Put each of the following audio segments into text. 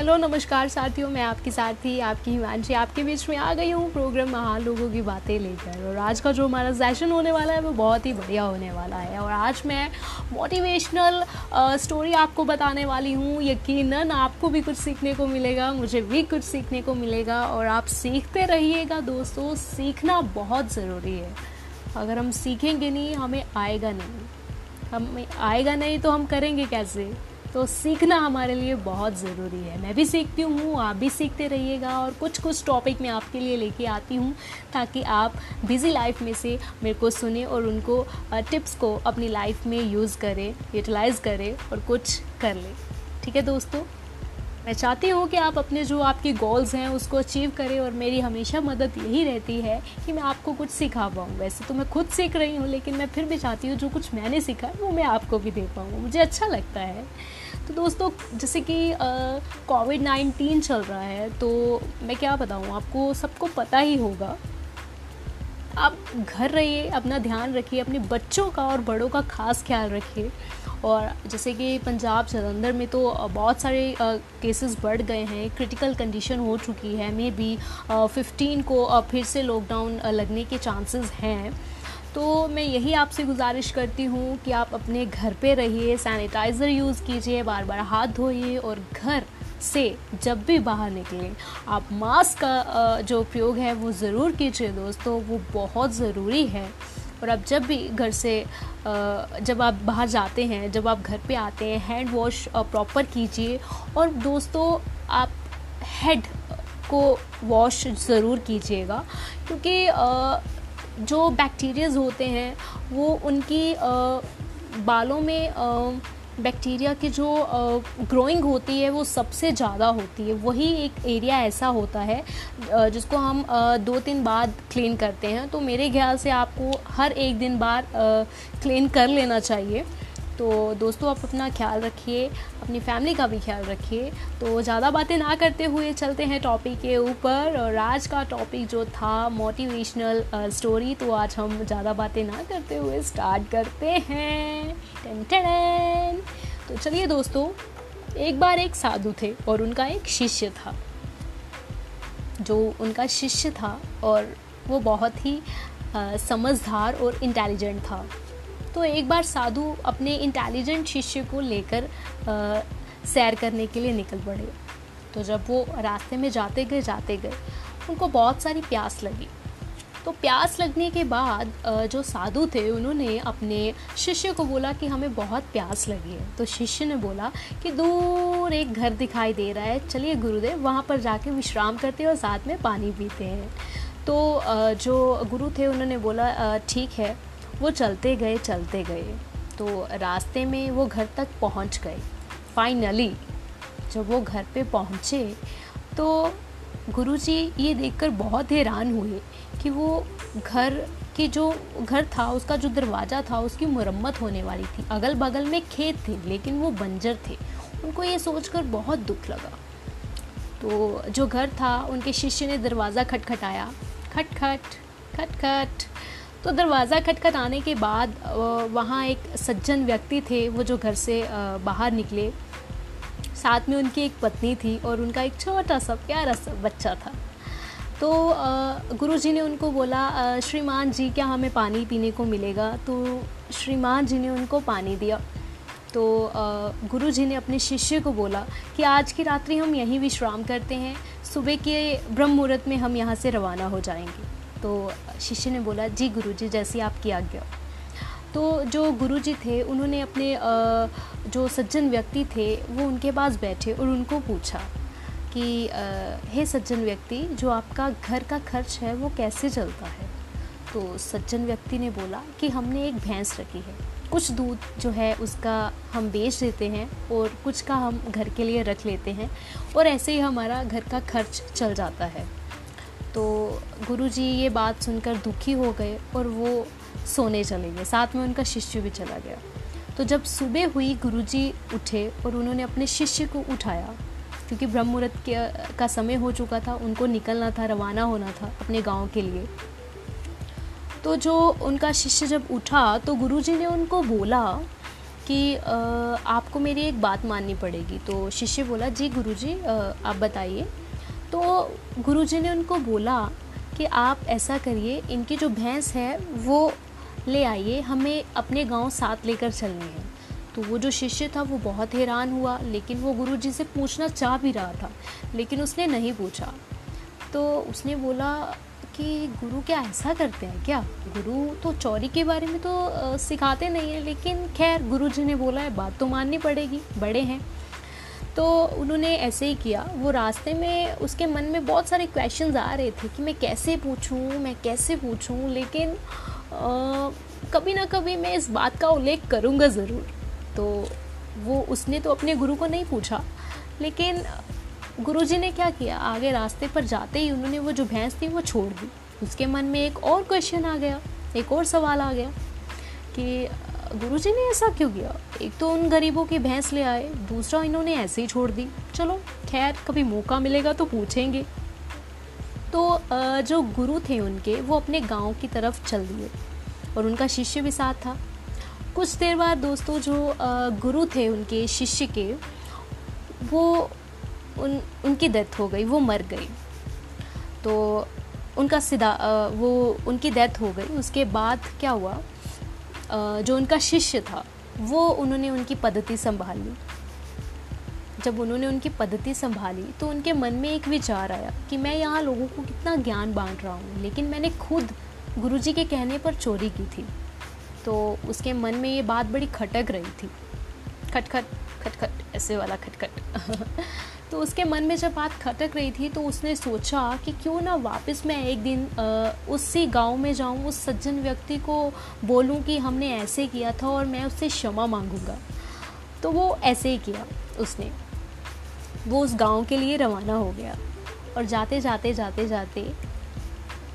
Hello, नमस्कार साथियों, मैं आपकी साथी, आपकी हिमांशी, आपके बीच में आ गई हूँ प्रोग्राम महान लोगों की बातें लेकर। और आज का जो हमारा सेशन होने वाला है, वो बहुत ही बढ़िया होने वाला है। और आज मैं मोटिवेशनल स्टोरी आपको बताने वाली हूँ। यकीनन आपको भी कुछ सीखने को मिलेगा, मुझे भी कुछ सीखने को मिलेगा। और आप सीखते रहिएगा दोस्तों, सीखना बहुत ज़रूरी है। अगर हम सीखेंगे नहीं, हमें आएगा नहीं। हमें आएगा नहीं तो हम करेंगे कैसे? तो सीखना हमारे लिए बहुत ज़रूरी है। मैं भी सीखती हूँ, आप भी सीखते रहिएगा और कुछ कुछ टॉपिक मैं आपके लिए लेके आती हूँ ताकि आप बिज़ी लाइफ में से मेरे को सुने और उनको टिप्स को अपनी लाइफ में यूज़ करें यूटिलाइज़ करें और कुछ कर लें। ठीक है दोस्तों? मैं चाहती हूँ कि आप अपने जो आपके गोल्स हैं उसको अचीव करें और मेरी हमेशा मदद यही रहती है कि मैं आपको कुछ सिखा पाऊँ। वैसे तो मैं खुद सीख रही हूँ, लेकिन मैं फिर भी चाहती हूँ जो कुछ मैंने सीखा है वो मैं आपको भी दे पाऊँ। मुझे अच्छा लगता है। तो दोस्तों, जैसे कि कोविड नाइन्टीन चल रहा है तो मैं क्या बताऊँ, आपको सबको पता ही होगा। आप घर रहिए, अपना ध्यान रखिए, अपने बच्चों का और बड़ों का खास ख्याल रखिए। और जैसे कि पंजाब जलंधर में तो बहुत सारे केसेस बढ़ गए हैं क्रिटिकल कंडीशन हो चुकी है मे बी फिफ्टीन को फिर से लॉकडाउन लगने के चांसेस हैं। तो मैं यही आपसे गुजारिश करती हूँ कि आप अपने घर पे रहिए सैनिटाइज़र यूज़ कीजिए बार बार हाथ धोइए और घर से जब भी बाहर निकलें, आप मास्क का जो प्रयोग है वो ज़रूर कीजिए दोस्तों, वो बहुत ज़रूरी है। और आप जब भी घर से जब आप बाहर जाते हैं, जब आप घर पे आते हैं हैंड वॉश प्रॉपर कीजिए और दोस्तों आप हेड को वॉश ज़रूर कीजिएगा, क्योंकि जो बैक्टीरियाज होते हैं, वो उनकी बालों में बैक्टीरिया की जो ग्रोइंग होती है, वो सबसे ज़्यादा होती है। वही एक एरिया ऐसा होता है जिसको हम दो तीन बाद क्लीन करते हैं। तो मेरे ख्याल से आपको हर एक दिन बार क्लीन कर लेना चाहिए। तो दोस्तों, आप अपना ख्याल रखिए, अपनी फैमिली का भी ख्याल रखिए। तो ज़्यादा बातें ना करते हुए चलते हैं टॉपिक के ऊपर। और आज का टॉपिक जो था मोटिवेशनल स्टोरी तो आज हम ज़्यादा बातें ना करते हुए स्टार्ट करते हैं। Ten ten. तो चलिए दोस्तों, एक बार एक साधु थे और उनका एक शिष्य था। जो उनका शिष्य था और वो बहुत ही समझदार और इंटेलिजेंट था। तो एक बार साधु अपने इंटेलिजेंट शिष्य को लेकर सैर करने के लिए निकल पड़े। तो जब वो रास्ते में जाते गए जाते गए, उनको बहुत सारी प्यास लगी। तो प्यास लगने के बाद जो साधु थे, उन्होंने अपने शिष्य को बोला कि हमें बहुत प्यास लगी है। तो शिष्य ने बोला कि दूर एक घर दिखाई दे रहा है। चलिए गुरुदेव, वहाँ पर जाके विश्राम करते हैं और साथ में पानी पीते हैं। तो जो गुरु थे, उन्होंने बोला ठीक है वो चलते गए चलते गए। तो रास्ते में वो घर तक पहुँच गए। फाइनली जब वो घर पे पहुँचे तो गुरुजी ये देखकर बहुत हैरान हुए कि वो घर की जो घर था, उसका जो दरवाज़ा था, उसकी मुरम्मत होने वाली थी। अगल बगल में खेत थे, लेकिन वो बंजर थे। उनको ये सोचकर बहुत दुख लगा। तो जो घर था, उनके शिष्य ने दरवाज़ा खटखटाया। खट खट खट खट तो दरवाज़ा खटखट आने के बाद वहाँ एक सज्जन व्यक्ति थे, वो जो घर से बाहर निकले। साथ में उनकी एक पत्नी थी और उनका एक छोटा सा, प्यारा सा बच्चा था। तो गुरुजी ने उनको बोला श्रीमान जी, क्या हमें पानी पीने को मिलेगा? तो श्रीमान जी ने उनको पानी दिया। तो गुरु जी ने अपने शिष्य को बोला कि आज की रात्रि हम यहीं विश्राम करते हैं। सुबह के ब्रह्म मुहूर्त में हम यहाँ से रवाना हो जाएँगे। तो शिष्य ने बोला, जी गुरु जी जैसी आपकी आज्ञा। तो जो गुरु जी थे, उन्होंने अपने जो सज्जन व्यक्ति थे, वो उनके पास बैठे और उनको पूछा कि हे सज्जन व्यक्ति, जो आपका घर का खर्च है, वो कैसे चलता है? तो सज्जन व्यक्ति ने बोला कि, हमने एक भैंस रखी है। कुछ दूध जो है, उसका हम बेच देते हैं और कुछ का हम घर के लिए रख लेते हैं और ऐसे ही हमारा घर का खर्च चल जाता है। तो गुरुजी ये बात सुनकर दुखी हो गए और वो सोने चले गए। साथ में उनका शिष्य भी चला गया। तो जब सुबह हुई, गुरुजी उठे और उन्होंने अपने शिष्य को उठाया, क्योंकि ब्रह्म मुहूर्त का समय हो चुका था, उनको निकलना था, रवाना होना था अपने गाँव के लिए। तो जो उनका शिष्य जब उठा तो गुरुजी ने उनको बोला कि आपको मेरी एक बात माननी पड़ेगी। तो शिष्य बोला, जी गुरुजी आप बताइए तो गुरुजी ने उनको बोला कि आप ऐसा करिए, इनकी जो भैंस है, वो ले आइए, हमें अपने गाँव साथ लेकर चलनी है। तो वो जो शिष्य था, वो बहुत हैरान हुआ, लेकिन वो गुरु जी से पूछना चाह भी रहा था, लेकिन उसने नहीं पूछा। तो उसने बोला कि गुरु क्या ऐसा करते हैं क्या? गुरु तो चौरी के बारे में तो सिखाते नहीं हैं, लेकिन खैर गुरु जी ने बोला है, बात तो माननी पड़ेगी, बड़े हैं। तो उन्होंने ऐसे ही किया। वो रास्ते में उसके मन में बहुत सारे क्वेश्चंस आ रहे थे कि मैं कैसे पूछूँ मैं कैसे पूछूँ लेकिन आ, कभी ना कभी मैं इस बात का उल्लेख करूँगा ज़रूर। तो वो उसने तो अपने गुरु को नहीं पूछा। लेकिन गुरुजी ने क्या किया? आगे रास्ते पर जाते ही उन्होंने वो जो भैंस थी वो छोड़ दी। उसके मन में एक और क्वेश्चन आ गया एक और सवाल आ गया कि गुरुजी ने ऐसा क्यों किया? एक तो उन गरीबों की भैंस ले आए, दूसरा इन्होंने ऐसे ही छोड़ दी। चलो, खैर, कभी मौका मिलेगा तो पूछेंगे। तो जो गुरु थे उनके, वो अपने गाँव की तरफ़ चल दिए और उनका शिष्य भी साथ था। कुछ देर बाद दोस्तों, जो गुरु थे उनके शिष्य के, वो उन, उनकी डेथ हो गई, वो मर गई। तो उनका सीधा वो उनकी डेथ हो गई। उसके बाद क्या हुआ? जो उनका शिष्य था, वो उन्होंने उनकी पद्धति संभाली। जब उन्होंने उनकी पद्धति संभाली तो उनके मन में एक विचार आया कि मैं यहाँ लोगों को कितना ज्ञान बांट रहा हूँ, लेकिन मैंने खुद गुरुजी के कहने पर चोरी की थी। तो उसके मन में ये बात बड़ी खटक रही थी। खटखट खटखट, ऐसे वाला खटखट। तो उसके मन में जब बात खटक रही थी तो उसने सोचा कि क्यों ना वापस मैं एक दिन उसी गाँव में जाऊँ, उस सज्जन व्यक्ति को बोलूँ कि हमने ऐसे किया था और मैं उससे क्षमा मांगूँगा। तो वो ऐसे ही किया उसने। वो उस गाँव के लिए रवाना हो गया और जाते जाते जाते जाते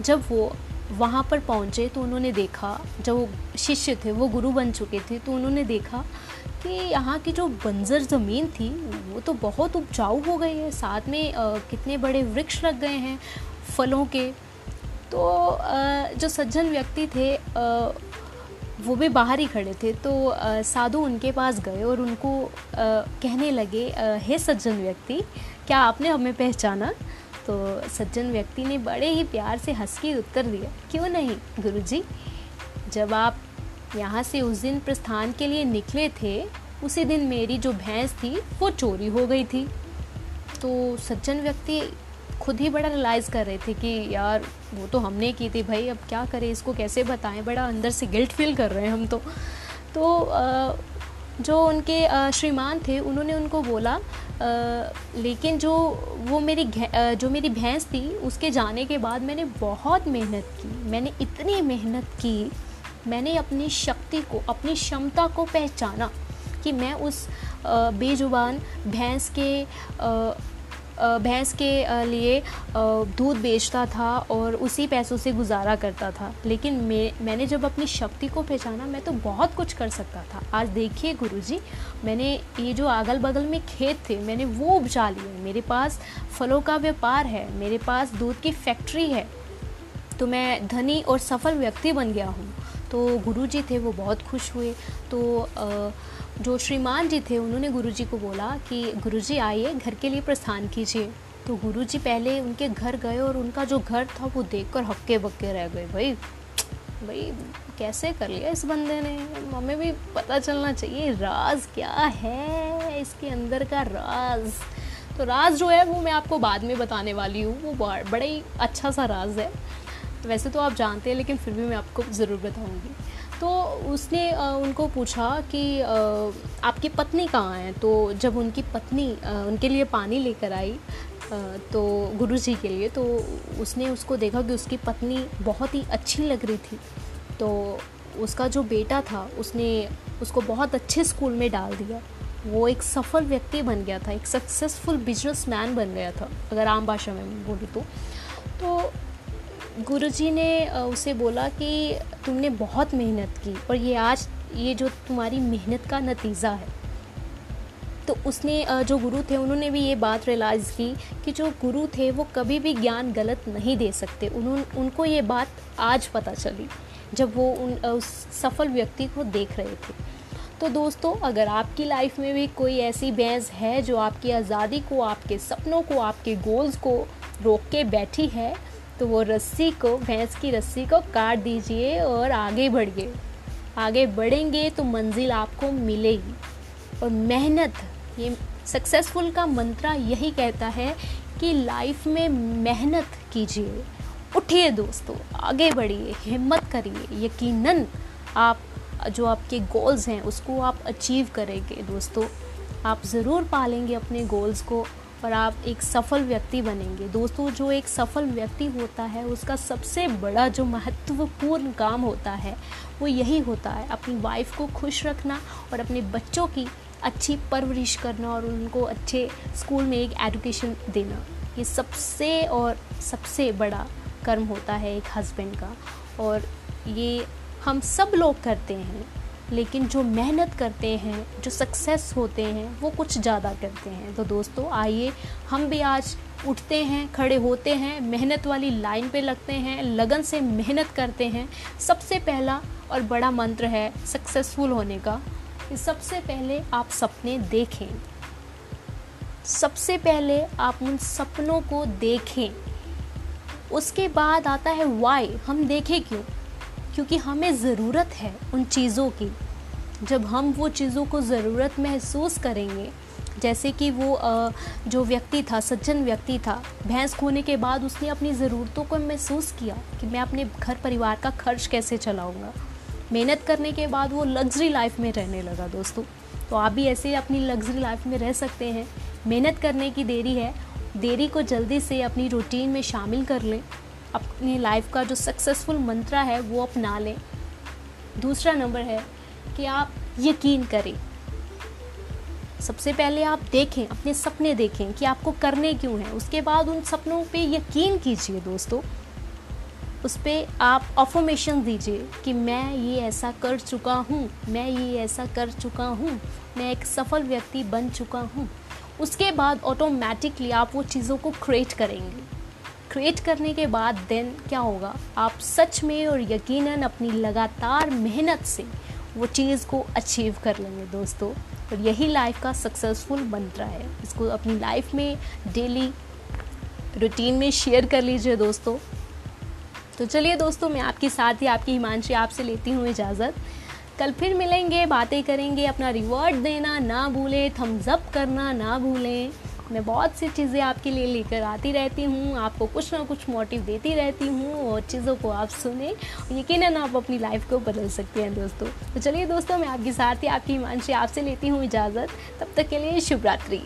जब वो वहाँ पर पहुँचे तो उन्होंने देखा, जब वो शिष्य थे, वो गुरु बन चुके थे तो उन्होंने देखा कि यहाँ की जो बंजर ज़मीन थी वो तो बहुत उपजाऊ हो गई है। साथ में आ, कितने बड़े वृक्ष लग गए हैं फलों के। तो आ, जो सज्जन व्यक्ति थे आ, वो भी बाहर ही खड़े थे। तो साधु उनके पास गए और उनको कहने लगे हे सज्जन व्यक्ति क्या आपने हमें पहचाना? तो सज्जन व्यक्ति ने बड़े ही प्यार से हंस के उत्तर दिया क्यों नहीं गुरुजी? जब आप यहाँ से उस दिन प्रस्थान के लिए निकले थे। उसी दिन मेरी जो भैंस थी, वो चोरी हो गई थी। तो सज्जन व्यक्ति खुद ही बड़ा रियलाइज़ कर रहे थे कि यार, वो तो हमने की थी भाई, अब क्या करें? इसको कैसे बताएँ? बड़ा अंदर से गिल्ट फील कर रहे हैं हम तो। तो जो उनके श्रीमान थे, उन्होंने उनको बोला लेकिन जो, वो मेरी जो मेरी भैंस थी, उसके जाने के बाद मैंने बहुत मेहनत की। मैंने इतनी मेहनत की मैंने अपनी शक्ति को, अपनी क्षमता को पहचाना कि मैं उस बेजुबान भैंस के भैंस के लिए दूध बेचता था और उसी पैसों से गुजारा करता था। लेकिन मैं, मैंने जब अपनी शक्ति को पहचाना, मैं तो बहुत कुछ कर सकता था। आज देखिए गुरुजी, मैंने ये जो अगल बगल में खेत थे, मैंने वो उपजा लिए मेरे पास फलों का व्यापार है, मेरे पास दूध की फैक्ट्री है तो मैं धनी और सफल व्यक्ति बन गया हूँ। तो गुरु जी थे, वो बहुत खुश हुए। तो जो श्रीमान जी थे, उन्होंने गुरु जी को बोला कि गुरु जी आइए, घर के लिए प्रस्थान कीजिए। तो गुरु जी पहले उनके घर गए और उनका जो घर था, वो देख कर हक्के बक्के रह गए। भाई भाई, कैसे कर लिया इस बंदे ने? हमें भी पता चलना चाहिए, राज क्या है इसके अंदर का राज? तो राज जो है, वो मैं आपको बाद में बताने वाली हूँ। वो बड़ा ही अच्छा सा राज है। वैसे तो आप जानते हैं, लेकिन फिर भी मैं आपको ज़रूर बताऊँगी। तो उसने उनको पूछा कि आपकी पत्नी कहाँ है? तो जब उनकी पत्नी उनके लिए पानी लेकर आई तो गुरु जी के लिए तो उसने उसको देखा कि उसकी पत्नी बहुत ही अच्छी लग रही थी। तो उसका जो बेटा था, उसने उसको बहुत अच्छे स्कूल में डाल दिया। वो एक सफल व्यक्ति बन गया था, एक सक्सेसफुल बिजनेसमैन बन गया था, अगर आम भाषा में बोलूँ तो। तो गुरुजी ने उसे बोला कि तुमने बहुत मेहनत की और ये आज, ये जो तुम्हारी मेहनत का नतीजा है। तो उसने जो गुरु थे उन्होंने भी ये बात रियलाइज़ की कि जो गुरु थे वो कभी भी ज्ञान गलत नहीं दे सकते। उन्होंने उनको ये बात आज पता चली जब वो उन उस सफल व्यक्ति को देख रहे थे। तो दोस्तों, अगर आपकी लाइफ में भी कोई ऐसी भैंस है जो आपकी आज़ादी को, आपके सपनों को, आपके गोल्स को रोक के बैठी है तो वो रस्सी को, भैंस की रस्सी को काट दीजिए और आगे बढ़िए। आगे बढ़ेंगे तो मंजिल आपको मिलेगी। और मेहनत, ये सक्सेसफुल का मंत्रा यही कहता है कि लाइफ में मेहनत कीजिए। उठिए दोस्तों, आगे बढ़िए, हिम्मत करिए। यकीनन आप, जो आपके गोल्स हैं, उसको आप अचीव करेंगे। दोस्तों, आप ज़रूर पालेंगे अपने गोल्स को। और आप एक सफल व्यक्ति बनेंगे। दोस्तों, जो एक सफल व्यक्ति होता है, उसका सबसे बड़ा जो महत्वपूर्ण काम होता है, वो यही होता है अपनी वाइफ को खुश रखना और अपने बच्चों की अच्छी परवरिश करना और उनको अच्छे स्कूल में एक एजुकेशन देना। ये सबसे और सबसे बड़ा कर्म होता है एक हस्बैंड का। और ये हम सब लोग करते हैं। लेकिन जो मेहनत करते हैं, जो सक्सेस होते हैं, वो कुछ ज़्यादा करते हैं। तो दोस्तों, आइए हम भी आज उठते हैं, खड़े होते हैं, मेहनत वाली लाइन पे लगते हैं, लगन से मेहनत करते हैं। सबसे पहला और बड़ा मंत्र है सक्सेसफुल होने का सबसे पहले आप सपने देखें। सबसे पहले आप उन सपनों को देखें। उसके बाद आता है वाई हम देखें क्यों? क्योंकि हमें ज़रूरत है उन चीज़ों की। जब हम वो चीज़ों को ज़रूरत महसूस करेंगे, जैसे कि वो जो व्यक्ति था, सज्जन व्यक्ति था, भैंस खोने के बाद उसने अपनी ज़रूरतों को महसूस किया कि मैं अपने घर परिवार का खर्च कैसे चलाऊँगा। मेहनत करने के बाद वो लग्जरी लाइफ में रहने लगा दोस्तों। तो आप भी ऐसे अपनी लग्जरी लाइफ में रह सकते हैं। मेहनत करने की देरी है। देरी को जल्दी से अपनी रूटीन में शामिल कर लें। अपनी लाइफ का जो सक्सेसफुल मंत्रा है, वो अपना लें दूसरा नंबर है कि आप यकीन करें। सबसे पहले आप देखें, अपने सपने देखें कि आपको करने क्यों हैं। उसके बाद उन सपनों पे यकीन कीजिए दोस्तों। उस पर आप ऑफोमेशन दीजिए कि मैं ये ऐसा कर चुका हूँ, मैं ये ऐसा कर चुका हूँ, मैं एक सफल व्यक्ति बन चुका हूँ। उसके बाद ऑटोमेटिकली आप वो चीज़ों को क्रिएट करेंगे। क्रिएट करने के बाद देन क्या होगा? आप सच में और यकीनन अपनी लगातार मेहनत से वो चीज़ को अचीव कर लेंगे दोस्तों। और यही लाइफ का सक्सेसफुल मंत्र है। इसको अपनी लाइफ में डेली रूटीन में शेयर कर लीजिए दोस्तों। तो चलिए दोस्तों, मैं आपके साथ ही, आपकी हिमांशी आपसे लेती हूँ इजाज़त। कल फिर मिलेंगे, बातें करेंगे, अपना रिवॉर्ड देना ना भूलें थम्स अप करना ना भूलें। मैं बहुत सी चीज़ें आपके लिए लेकर आती रहती हूँ, आपको कुछ ना कुछ मोटिव देती रहती हूँ और चीज़ों को आप सुने यकीन आप अपनी लाइफ को बदल सकते हैं दोस्तों। तो चलिए दोस्तों, मैं आपके साथ ही आपकी हिमांशी आपसे लेती हूँ इजाज़त। तब तक के लिए शुभ रात्रि